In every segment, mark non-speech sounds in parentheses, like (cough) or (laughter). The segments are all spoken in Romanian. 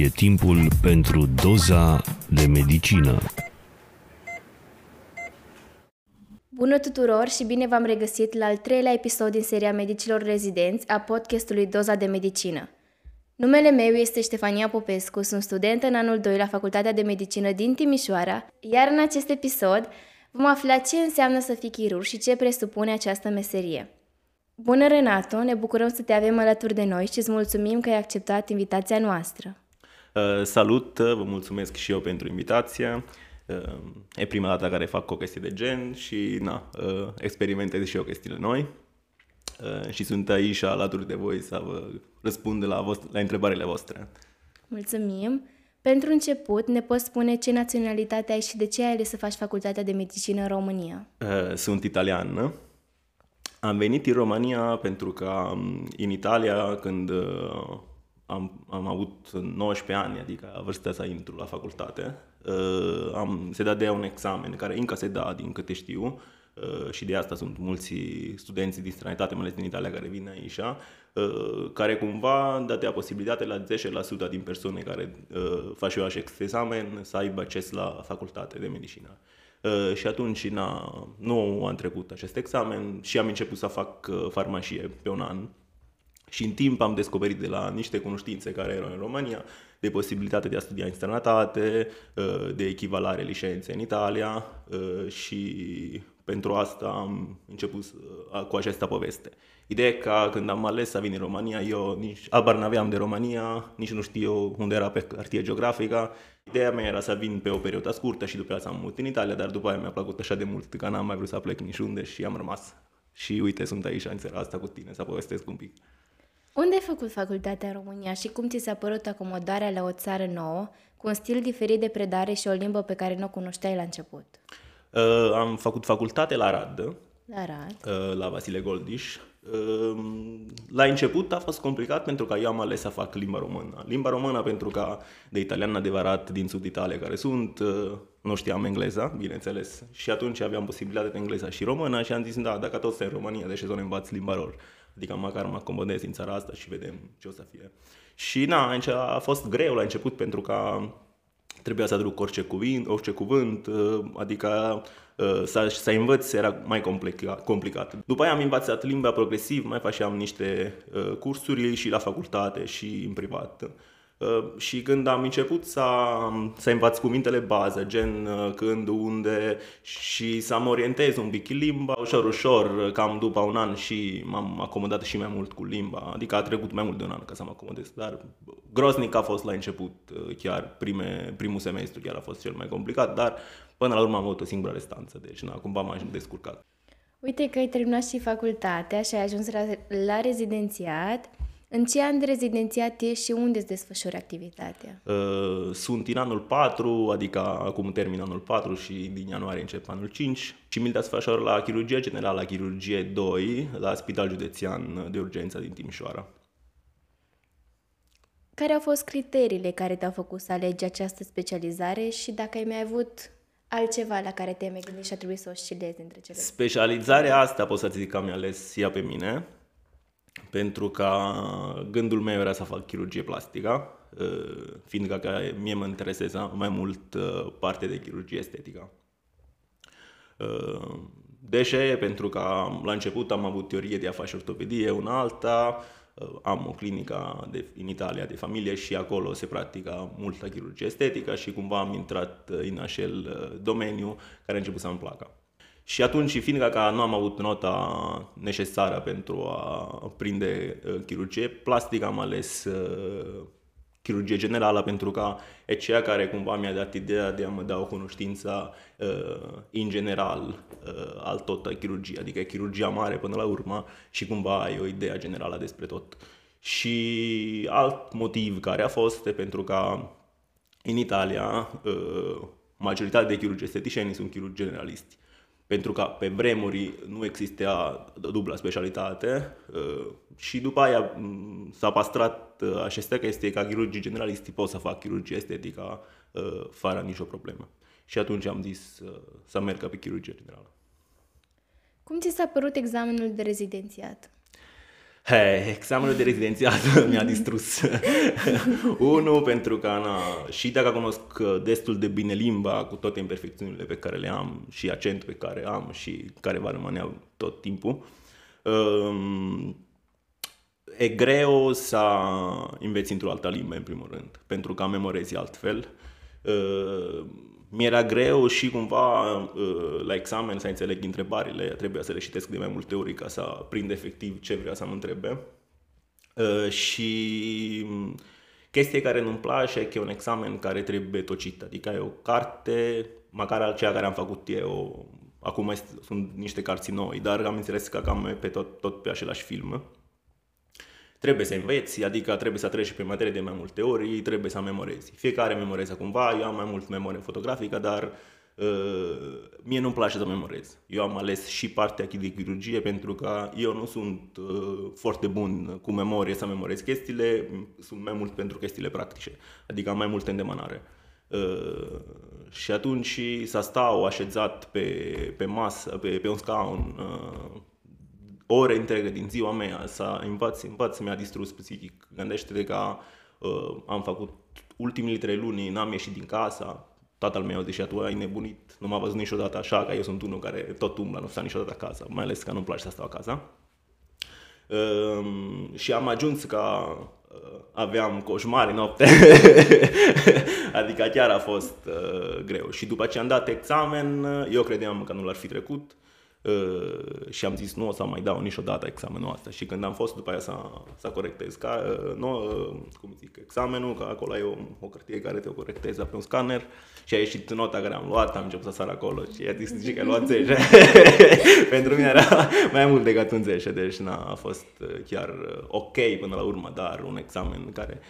E timpul pentru doza de medicină. Bună tuturor și bine v-am regăsit la al treilea episod din seria Medicilor Rezidenți a podcastului Doza de Medicină. Numele meu este Ștefania Popescu, sunt studentă în anul 2 la Facultatea de Medicină din Timișoara, iar în acest episod vom afla ce înseamnă să fii chirurg și ce presupune această meserie. Bună, Renato! Ne bucurăm să te avem alături de noi și îți mulțumim că ai acceptat invitația noastră. Uh, salut, vă mulțumesc și eu pentru invitație. Uh, e prima dată care fac o chestie de gen și na, uh, experimentez și eu chestiile noi. Și sunt aici alături de voi să vă răspund la, vost- la întrebările voastre. Mulțumim! Pentru început, ne poți spune ce naționalitate ai și de ce ai ales să faci facultatea de medicină în România? Sunt italian. Am venit în România pentru că um, în Italia, când am, am avut 19 ani, adică vârsta să intru la facultate. Uh, am, se dădea un examen care încă se da, din câte știu, uh, și de asta sunt mulți studenți din străinătate, mai ales din Italia, care vin aici, uh, care cumva dădea posibilitatea la 10% din persoane care uh, fac acest examen să aibă acces la facultate de medicină. Uh, și atunci na, nu am trecut acest examen și am început să fac uh, farmacie pe un an și în timp am descoperit de la niște cunoștințe care erau în România de posibilitate de a studia în străinătate, uh, de echivalare licențe în Italia uh, și pentru asta am început uh, cu această poveste. Ideea e că când am ales să vin în România, eu nici abar n-aveam de România, nici nu știu unde era pe cartie geografică. Ideea mea era să vin pe o perioadă scurtă și după aceea am mult în Italia, dar după aia mi-a plăcut așa de mult că n-am mai vrut să plec niciunde și am rămas. Și uite, sunt aici în seara asta cu tine să povestesc un pic. Unde ai făcut facultatea în România și cum ți s-a părut acomodarea la o țară nouă, cu un stil diferit de predare și o limbă pe care nu o cunoșteai la început? Uh, am făcut facultate la Rad, La Rad. uh, la Vasile Goldiș. Uh, la început a fost complicat pentru că eu am ales să fac limba română. Limba română pentru că de italian adevărat din sud Italia care sunt, uh, nu știam engleza, bineînțeles. Și atunci aveam posibilitatea de engleza și română și am zis, da, dacă tot sunt în România, de ce să nu învaț limba lor? Adică măcar mă acomodez în țara asta și vedem ce o să fie. Și na, aici a fost greu la început pentru că trebuia să aduc orice cuvânt, orice cuvânt adică să, să învăț era mai complicat, complicat. După aia am învățat limba progresiv, mai făceam niște cursuri și la facultate și în privat. Uh, și când am început să, să învăț cuvintele bază, gen uh, când, unde și să mă orientez un pic limba, ușor, ușor, cam după un an și m-am acomodat și mai mult cu limba, adică a trecut mai mult de un an ca să mă acomodez, dar groznic a fost la început, uh, chiar prime, primul semestru chiar a fost cel mai complicat, dar până la urmă am avut o singură restanță, deci na, cumva m-am descurcat. Uite că ai terminat și facultatea și ai ajuns la, la rezidențiat. În ce an de rezidențiat ești și unde îți desfășori activitatea? Uh, sunt în anul 4, adică acum termin anul 4 și din ianuarie încep anul 5 și mi-l desfășor la chirurgie generală, la chirurgie 2, la Spital Județean de Urgență din Timișoara. Care au fost criteriile care te-au făcut să alegi această specializare și dacă ai mai avut altceva la care te-ai mai gândit și a trebuit să oscilezi între cele? Specializarea asta pot să zic că mi-a ales ea pe mine, pentru că gândul meu era să fac chirurgie plastică, uh, fiindcă că mie mă interesează mai mult uh, partea de chirurgie estetică. Uh, de ce? Pentru că la început am avut teorie de a face ortopedie, una alta, am o clinică de, în Italia de familie și acolo se practică multă chirurgie estetică și cumva am intrat în acel domeniu care a început să-mi placă. Și atunci, fiindcă că nu am avut nota necesară pentru a prinde uh, chirurgie plastică, am ales uh, chirurgie generală pentru că e ceea care cumva mi-a dat ideea de a mă da o cunoștință uh, în general uh, al tot chirurgia, adică chirurgia mare până la urmă și cumva ai o idee generală despre tot. Și alt motiv care a fost e pentru că în Italia uh, majoritatea de chirurgi esteticieni sunt chirurgi generalisti pentru că pe vremuri nu exista dubla specialitate uh, și după aia mm, s-a păstrat uh, acestea că este ca chirurgii generalisti pot să fac chirurgie estetică uh, fără nicio problemă. Și atunci am zis să merg pe chirurgie generală. Cum ți s-a părut examenul de rezidențiat? He, examenul de rezidențiat (laughs) mi-a distrus. (laughs) Unu, pentru că na, și dacă cunosc destul de bine limba, cu toate imperfecțiunile pe care le am și accentul pe care am și care va rămâne tot timpul, um, e greu să înveți într-o altă limbă, în primul rând, pentru că memorezi altfel. Uh, mi-era greu și cumva uh, la examen să înțeleg întrebările, trebuia să le citesc de mai multe ori ca să prind efectiv ce vrea să mă întrebe. Uh, și chestia care nu-mi place e că e un examen care trebuie tocit, adică e o carte, măcar aceea care am făcut eu, acum sunt niște cărți noi, dar am înțeles că cam pe tot, tot pe același film trebuie să înveți, adică trebuie să treci pe materie de mai multe ori, trebuie să memorezi. Fiecare memorează cumva, eu am mai mult memorie fotografică, dar uh, mie nu-mi place să memorez. Eu am ales și partea de chirurgie pentru că eu nu sunt uh, foarte bun cu memorie să memorez chestiile, sunt mai mult pentru chestiile practice, adică am mai multă îndemânare. Uh, și atunci să stau așezat pe, pe masă, pe, pe un scaun, uh, ore întregi din ziua mea să învăț, învăț, mi-a distrus psihic. Gândește-te că uh, am făcut ultimele trei luni, n-am ieșit din casa, tatăl meu, deși tu ai nebunit, nu m-a văzut niciodată așa, că eu sunt unul care tot umblă, nu stau niciodată acasă, mai ales că nu-mi place să stau acasă. Uh, și am ajuns ca uh, aveam coșmari noapte, (laughs) adică chiar a fost uh, greu. Și după ce am dat examen, eu credeam că nu l-ar fi trecut, Uh, și am zis nu o să mai dau niciodată examenul ăsta. Și când am fost după aia să, să corectez. Ca, uh, nu, uh, cum zic, examenul, că acolo ai o, o cărtie care te o corecteze pe un scanner. Și a ieșit nota care am luat, am început să sar acolo. Și a zis că ai luat 10. (laughs) Pentru mine era mai mult decât un 10, deci na, a fost chiar ok până la urmă, dar un examen care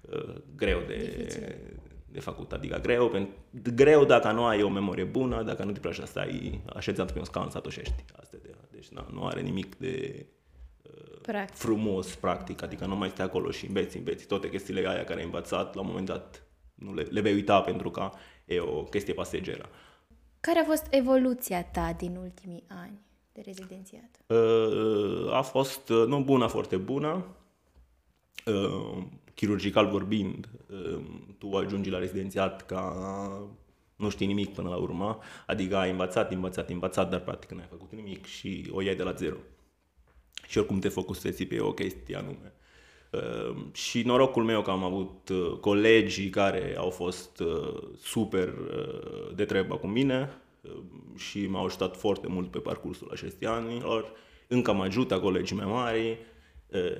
uh, greu de, Dificil de făcut, adică greu, greu dacă nu ai o memorie bună, dacă nu te place să stai așezat pe un scaun să toșești. Asta de, deci na, nu are nimic de uh, practic. frumos, practic, adică nu mai stai acolo și înveți, înveți toate chestiile aia care ai învățat, la un moment dat nu le, le vei uita pentru că e o chestie pasageră. Care a fost evoluția ta din ultimii ani de rezidențiat? Uh, a fost, uh, nu bună, foarte bună. Uh, chirurgical vorbind, um, tu ajungi la rezidențiat ca nu știi nimic până la urmă, adică ai învățat, învățat, învățat, dar practic n-ai făcut nimic și o iai de la zero. Și oricum te focusezi pe o chestie anume. Um, și norocul meu că am avut uh, colegii care au fost uh, super uh, de treabă cu mine um, și m-au ajutat foarte mult pe parcursul acestui anilor. Încă mă ajută colegii mai mari,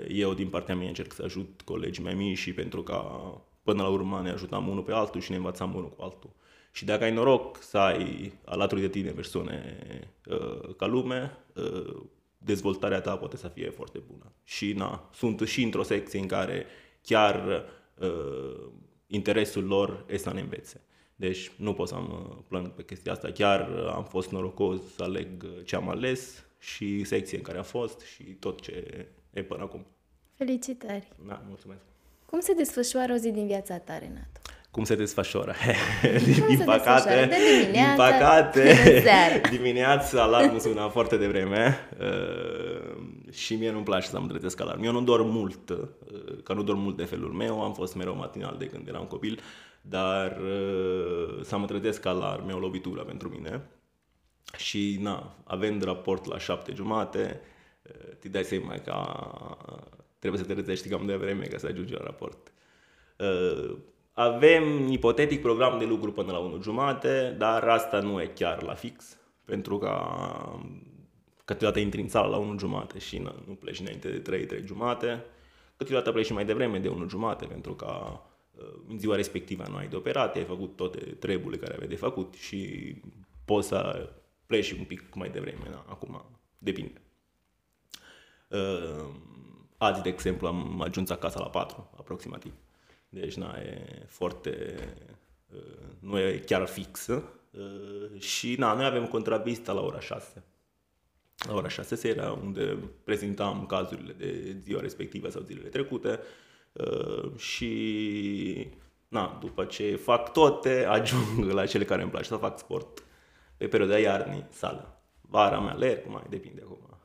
eu din partea mea încerc să ajut colegii mai mici și pentru ca până la urmă ne ajutam unul pe altul și ne învățam unul cu altul. Și dacă ai noroc să ai alături de tine persoane uh, ca lume, uh, dezvoltarea ta poate să fie foarte bună. Și na, sunt și într-o secție în care chiar uh, interesul lor e să ne învețe. Deci nu pot să mă plâng pe chestia asta. Chiar am fost norocos să aleg ce am ales și secție în care am fost și tot ce e până acum. Felicitări! Da, mulțumesc! Cum se desfășoară o zi din viața ta, Renato? Cum se desfășoară? (laughs) Cum din se păcate, de dimineața, din păcate, (laughs) dimineața alarmul sună foarte devreme uh, și mie nu-mi place să mă trezesc alarm. Eu nu dorm mult, uh, că nu dorm mult de felul meu, am fost mereu matinal de când eram copil, dar uh, să mă trezesc alarm e o lovitură pentru mine. Și, na, având raport la șapte jumate, te dai seama că trebuie să te trezești cam de vreme ca să ajungi la raport. Uh, avem ipotetic program de lucru până la 1 jumate, dar asta nu e chiar la fix, pentru că câteodată intri în sală la 1 jumate și nu, nu pleci înainte de 3, 3 jumate, câteodată pleci și mai devreme de 1 jumate, pentru că uh, în ziua respectivă nu ai de operat, ai făcut toate treburile care aveai de făcut și poți să pleci un pic mai devreme, da? acum depinde. Uh, azi, de exemplu, am ajuns acasă la 4, aproximativ. Deci, na, e foarte... Uh, nu e chiar fixă. Uh, și, na, noi avem contravista la ora 6. La ora 6 seara, unde prezentam cazurile de ziua respectivă sau zilele trecute. Uh, și, na, după ce fac toate, (laughs) ajung la cele care îmi place să fac sport. Pe perioada iarnii, sală. Vara mea alerg, mai depinde acum Mm,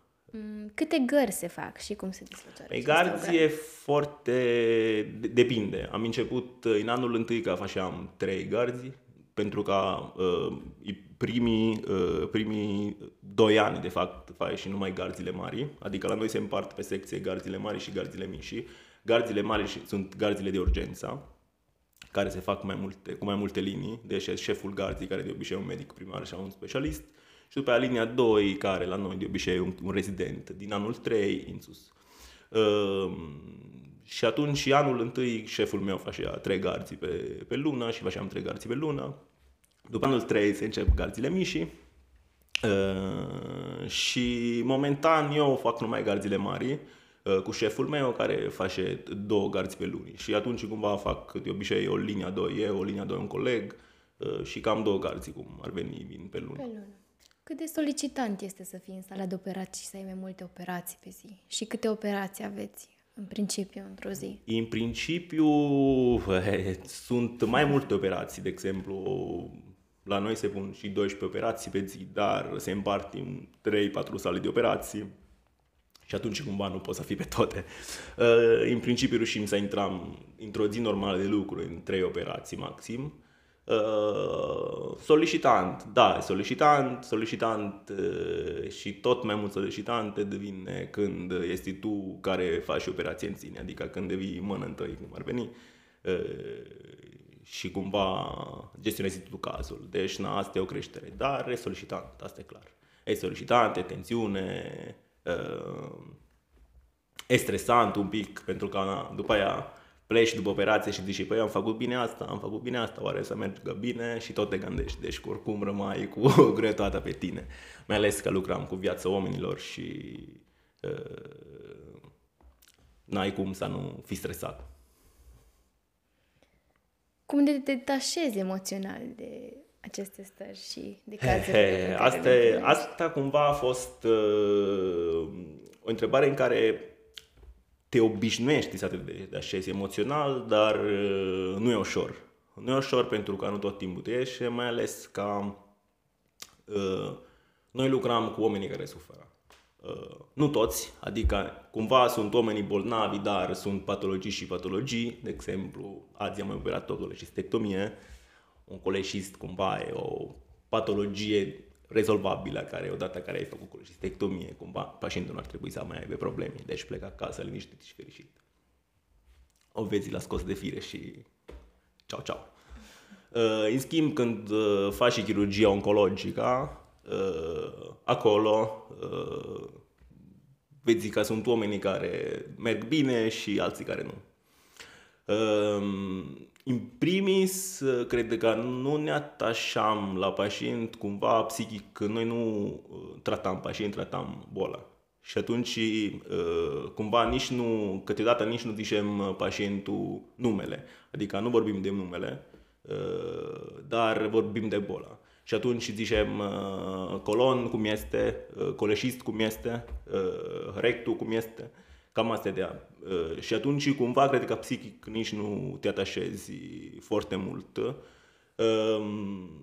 câte gări se fac și cum se desfășoară? Păi aceste garzi operații? e foarte... de- depinde. Am început uh, în anul întâi că făceam trei garzi, pentru că uh, primii, uh, primii doi ani, de fapt, faci și numai garzile mari, adică la noi se împart pe secție garzile mari și garzile mici. Garzile mari și- sunt garzile de urgență, care se fac mai multe, cu mai multe linii, deci șeful garzii, care de obicei e un medic primar și un specialist, și după aia linia 2, care la noi de obicei e un, un rezident, din anul 3 în sus. Uh, și atunci, și anul întâi, șeful meu făcea trei garzi pe, pe lună și făceam trei garzi pe lună. După anul 3 se încep garzile mici uh, și momentan eu fac numai garzile mari uh, cu șeful meu care face două garzi pe luni și atunci cumva fac de obicei o linia 2 eu, o linia 2 un coleg uh, și cam două garzi cum ar veni vin pe lună. Pe lună. Cât de solicitant este să fii în sala de operații și să ai mai multe operații pe zi? Și câte operații aveți în principiu într-o zi? În principiu eh, sunt mai multe operații, de exemplu, la noi se pun și 12 operații pe zi, dar se împart în 3-4 sale de operații și atunci cumva nu poți să fii pe toate. Eh, În principiu reușim să intrăm într-o zi normală de lucru în 3 operații maxim. Uh, solicitant, da, solicitant, solicitant uh, și tot mai mult solicitant te devine când este tu care faci operație în sine, adică când devii mână întâi, cum ar veni, uh, și cumva gestionezi tu cazul. Deci, na, asta e o creștere, dar e solicitant, asta e clar. E solicitant, e tensiune, uh, e stresant un pic, pentru că na, după aia pleci după operație și zici, păi am făcut bine asta, am făcut bine asta, oare să meargă bine și tot te gândești. Deci oricum rămai cu (laughs) greutatea pe tine. Mai ales că lucram cu viața oamenilor și uh, n-ai cum să nu fii stresat. Cum de te detașezi emoțional de aceste stări și de cazurile He, pe he, care asta, le e- întâlnești? asta cumva a fost uh, o întrebare în care te obișnuiești să te deșezi emoțional, dar uh, nu e ușor. Nu e ușor pentru că nu tot timpul te ieși, mai ales că uh, noi lucrăm cu oamenii care suferă. Uh, nu toți, adică cumva sunt oamenii bolnavi, dar sunt patologii și patologii. De exemplu, azi am mai operat o colecistectomie. Un coleșist cumva e o patologie rezolvabilă care odată care ai făcut colecistectomie, cumva pacientul nu ar trebui să mai aibă probleme, deci plecă acasă liniștit și fericit. O vezi la scos de fire și ceau, ceau. Uh, În schimb, când uh, faci și chirurgia oncologică, uh, acolo uh, vezi că sunt oamenii care merg bine și alții care nu. Um, În primis, uh, cred că nu ne atașam la pacient cumva psihic, că noi nu uh, tratam pacient, tratam boala. Și atunci, uh, cumva, nici nu, câteodată nici nu zicem uh, pacientul numele. Adică nu vorbim de numele, uh, dar vorbim de bola. Și atunci zicem uh, colon cum este, uh, coleșist cum este, uh, rectul cum este. Cam asta e de uh, Și atunci, cumva, cred că psihic nici nu te atașezi foarte mult. Uh,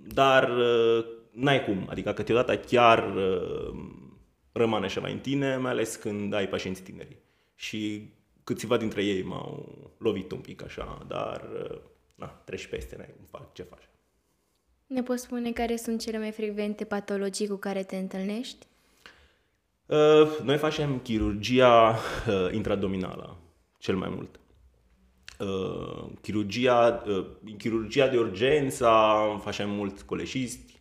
dar uh, n-ai cum. Adică câteodată chiar uh, rămâne ceva în tine, mai ales când ai pacienți tineri. Și câțiva dintre ei m-au lovit un pic așa, dar uh, na, treci peste, n-ai cum faci, ce faci. Ne poți spune care sunt cele mai frecvente patologii cu care te întâlnești? Uh, Noi facem chirurgia uh, intradominală, cel mai mult. Uh, chirurgia, uh, în chirurgia de urgență facem mult coleșisti,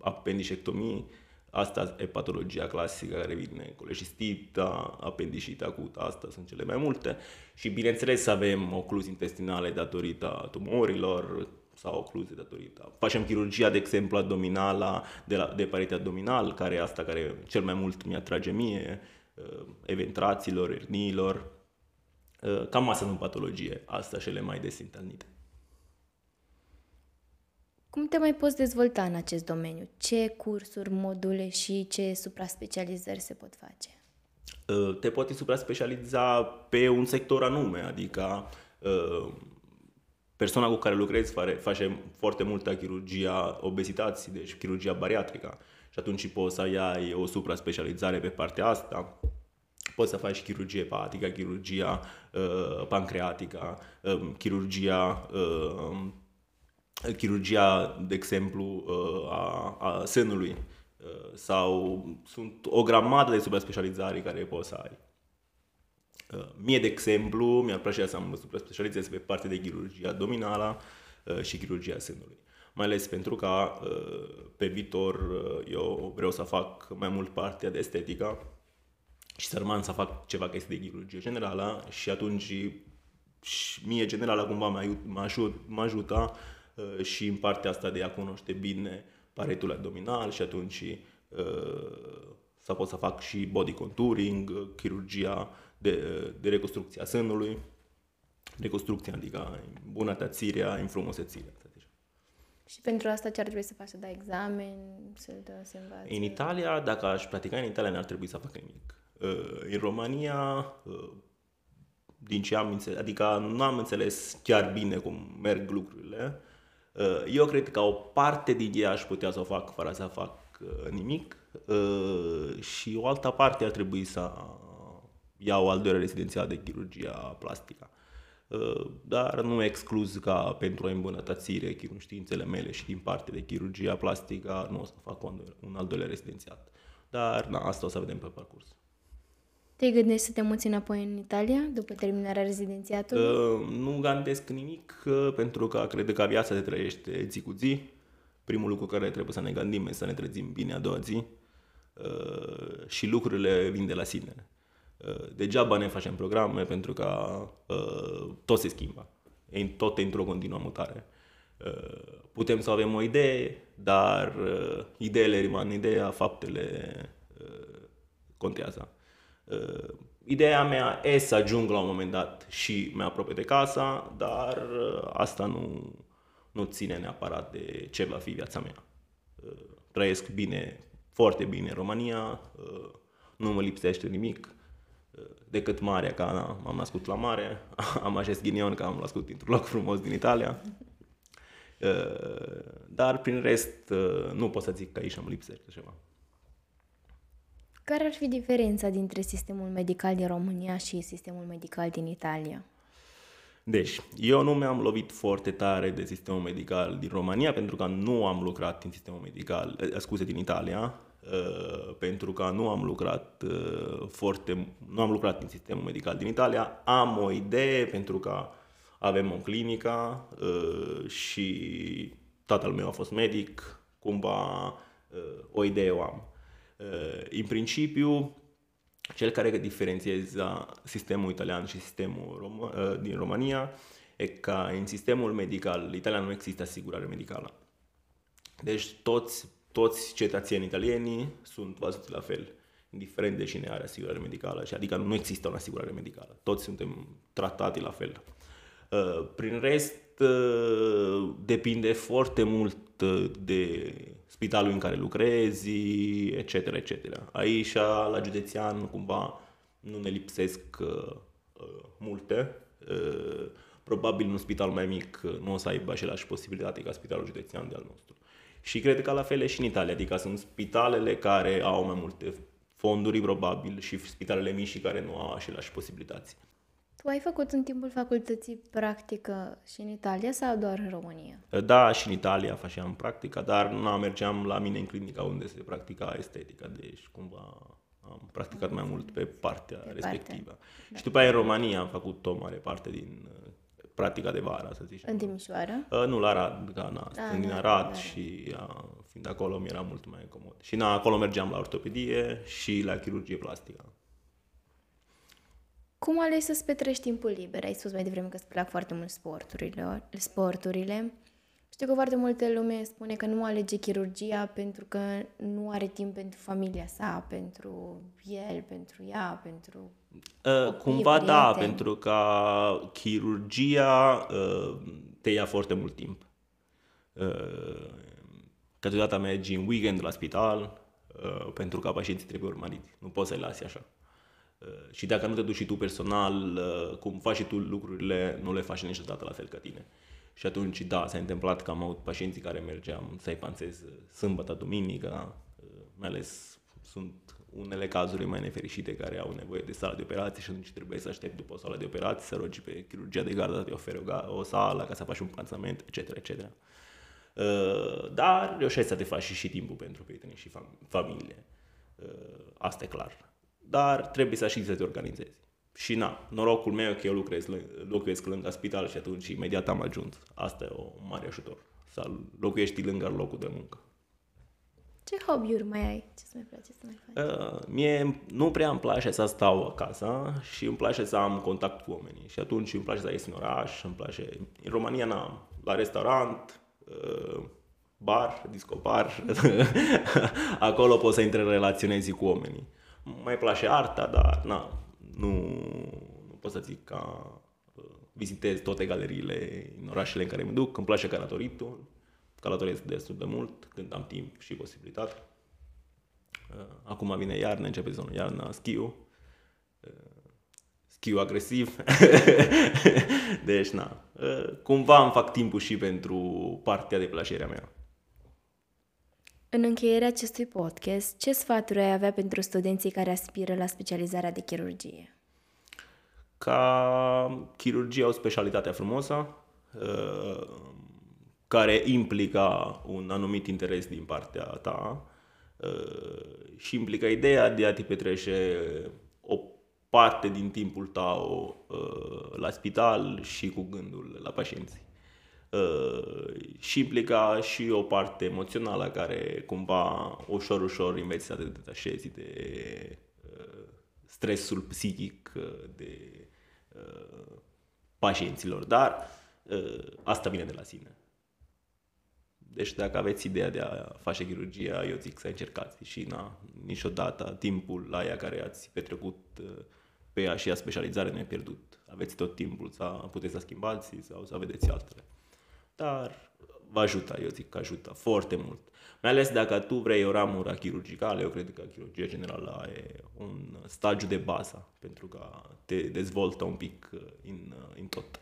apendicectomii, asta e patologia clasică care vine, coleșistita, apendicita acută, asta sunt cele mai multe. Și bineînțeles avem ocluzi intestinale datorită tumorilor sau ocluze datorită. Facem chirurgia, de exemplu, abdominală, de, la, de parete abdominal, care e asta care cel mai mult mi atrage mie, uh, eventrațiilor, erniilor. Uh, Cam asta sunt patologie, asta cele mai des întâlnite. Cum te mai poți dezvolta în acest domeniu? Ce cursuri, module și ce supraspecializări se pot face? Uh, te poți supra-specializa pe un sector anume, adică uh, persoana cu care lucrezi face, face foarte multă chirurgia obezității, deci chirurgia bariatrică. și atunci poți să ai o supra-specializare pe partea asta. Poți să faci chirurgie epatică, chirurgia uh, pancreatică, uh, chirurgia uh, chirurgia, de exemplu, uh, a, a sânului uh, sau sunt o grămadă de supra-specializare care poți să ai. Uh, mie, de exemplu, mi-ar plăcea să am supra-specializez pe partea de chirurgia abdominală și chirurgia sânului. Mai ales pentru că pe viitor eu vreau să fac mai mult partea de estetică și să rămân să fac ceva că este de chirurgie generală și atunci și mie generală cumva mă, ajută, mă ajută Uh, și în partea asta de a cunoaște bine paretul abdominal și atunci uh, să pot să fac și body contouring, uh, chirurgia de, de reconstrucție a sânului, reconstrucția, adică îmbunătățirea, înfrumusețirea. Și pentru asta ce ar trebui să faci? Să dai examen? Să, dă, să învați? În Italia, dacă aș practica în Italia, n-ar trebui să fac nimic. În România, din ce am înțeles, adică nu am înțeles chiar bine cum merg lucrurile, Uh, eu cred că o parte din ea aș putea să o fac fără să fac uh, nimic uh, și o altă parte ar trebui să iau al doilea rezidențiat de chirurgia plastică. Dar nu excluz ca pentru o îmbunătățire științele mele și din partea de chirurgia plastică nu o să fac un al doilea rezidențiat. Dar na, asta o să vedem pe parcurs. Te gândești să te muți înapoi în Italia după terminarea rezidențiatului? Uh, nu gândesc nimic uh, pentru că cred că viața se trăiește zi cu zi. Primul lucru care trebuie să ne gândim este să ne trezim bine a doua zi uh, și lucrurile vin de la sine. Uh, degeaba ne facem programe pentru că uh, tot se schimbă. E tot într-o continuă mutare. Uh, putem să avem o idee, dar uh, ideile rămân ideea, faptele uh, contează. Uh, ideea mea e să ajung la un moment dat și mai aproape de casa, dar uh, asta nu, nu ține neapărat de ce va fi viața mea. Uh, trăiesc bine, foarte bine în România, uh, nu mă lipsește nimic, uh, decât marea, că na, m-am născut la mare, (laughs) am acest ghinion că am născut într-un loc frumos din Italia. (laughs) Uh, dar prin rest uh, nu pot să zic că aici am lipsește ceva. Care ar fi diferența dintre sistemul medical din România și sistemul medical din Italia? Deci, eu nu mi-am lovit foarte tare de sistemul medical din România pentru că nu am lucrat în sistemul medical, eh, scuze, din Italia, Uh, pentru că nu am lucrat uh, foarte, nu am lucrat în sistemul medical din Italia. Am o idee pentru că avem o clinică uh, și tatăl meu a fost medic, cumva o idee o am. Uh, în principiu, cel care diferențiază sistemul italian și sistemul rom- uh, din România e că în sistemul medical italian nu există asigurare medicală. Deci toți, toți cetățenii italieni sunt văzuți la fel, indiferent de cine are asigurare medicală, adică nu există o asigurare medicală. Toți suntem tratați la fel. Uh, prin rest, depinde foarte mult de spitalul în care lucrezi, etc., etc. Aici, la județean, cumva, nu ne lipsesc uh, multe. Uh, probabil un spital mai mic nu o să aibă aceleași posibilitate ca spitalul județean de al nostru. Și cred că la fel e și în Italia, adică sunt spitalele care au mai multe fonduri, probabil, și spitalele mici care nu au aceleași posibilități. Tu ai făcut în timpul facultății practică și în Italia sau doar în România? Da, și în Italia făceam practica, dar nu mergeam la mine în clinica unde se practica estetica, deci cumva am practicat mai mult pe partea pe respectivă. Partea. Da. Și după aia în România am făcut o mare parte din uh, practica de vară, să zicem. În Timișoara? Uh, nu, la Arad, ca, na, da, din Arad da, și uh, fiind acolo mi era mult mai comod. Și na, acolo mergeam la ortopedie și la chirurgie plastică. Cum alegi să-ți petrești timpul liber? Ai spus mai devreme că îți plac foarte mult sporturile. sporturile. Știu că foarte multă lume spune că nu alege chirurgia pentru că nu are timp pentru familia sa, pentru el, pentru ea, pentru uh, Cumva prieteni. da, pentru că chirurgia uh, te ia foarte mult timp. Uh, câteodată mergi în weekend la spital uh, pentru că pacienții trebuie urmăriți. Nu poți să-i lasi așa. Uh, și dacă nu te duci și tu personal, uh, cum faci și tu lucrurile, nu le faci niciodată la fel ca tine. Și atunci, da, s-a întâmplat că am avut pacienții care mergeam să-i pansez sâmbătă, duminică, uh, mai ales sunt unele cazuri mai nefericite care au nevoie de sală de operații și atunci trebuie să aștepți după o sală de operații, să rogi pe chirurgia de gardă să te ofere o, o sală ca să faci un pansament, etc., etc. Uh, dar reușești să te faci și, și timpul pentru prietenii și fam- familie. Uh, asta e clar. Dar trebuie să știi să te organizezi. Și na, norocul meu e că eu lucrez, locuiesc lângă spital și atunci imediat am ajuns. Asta e o mare ajutor. Să locuiești lângă locul de muncă. Ce hobby-uri mai ai? Ce să mai place să mai faci? Uh, mie nu prea îmi place să stau acasă și îmi place să am contact cu oamenii. Și atunci îmi place să ies în oraș, îmi place... În România n-am. La restaurant, uh, bar, discobar, (laughs) acolo poți să intre în relaționezi cu oamenii. Mai place arta, dar na, nu, nu pot să zic că uh, vizitez toate galeriile în orașele în care mă duc. Îmi place călătoritul, călătoresc destul de mult când am timp și posibilitate. Uh, acum vine iarna, începe zonul iarna, schiu. Uh, schiu agresiv. (laughs) deci, na. Cumva îmi fac timpul și pentru partea de plăcerea mea. În încheierea acestui podcast, ce sfaturi ai avea pentru studenții care aspiră la specializarea de chirurgie? Ca chirurgia o specialitate frumoasă, uh, care implică un anumit interes din partea ta uh, și implică ideea de a te petrece o parte din timpul tău uh, la spital și cu gândul la pacienți. Uh, și implica și o parte emoțională care cumva ușor, ușor înveți să te detașezi de uh, stresul psihic uh, de pacienților, dar asta vine de la sine. Deci dacă aveți ideea de a face chirurgia, eu zic să încercați și na, niciodată timpul la ea care ați petrecut pe ea și a specializare nu e pierdut. Aveți tot timpul să puteți să schimbați sau să vedeți altele dar vă ajută, eu zic că ajută foarte mult. Mai ales dacă tu vrei o ramură chirurgicală, eu cred că chirurgia generală e un stagiu de bază pentru că te dezvoltă un pic uh, în, uh, în tot.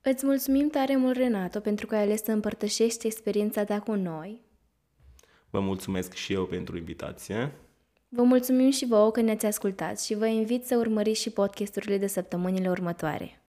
Îți mulțumim tare mult, Renato, pentru că ai ales să împărtășești experiența ta cu noi. Vă mulțumesc și eu pentru invitație. Vă mulțumim și vouă că ne-ați ascultat și vă invit să urmăriți și podcasturile de săptămânile următoare.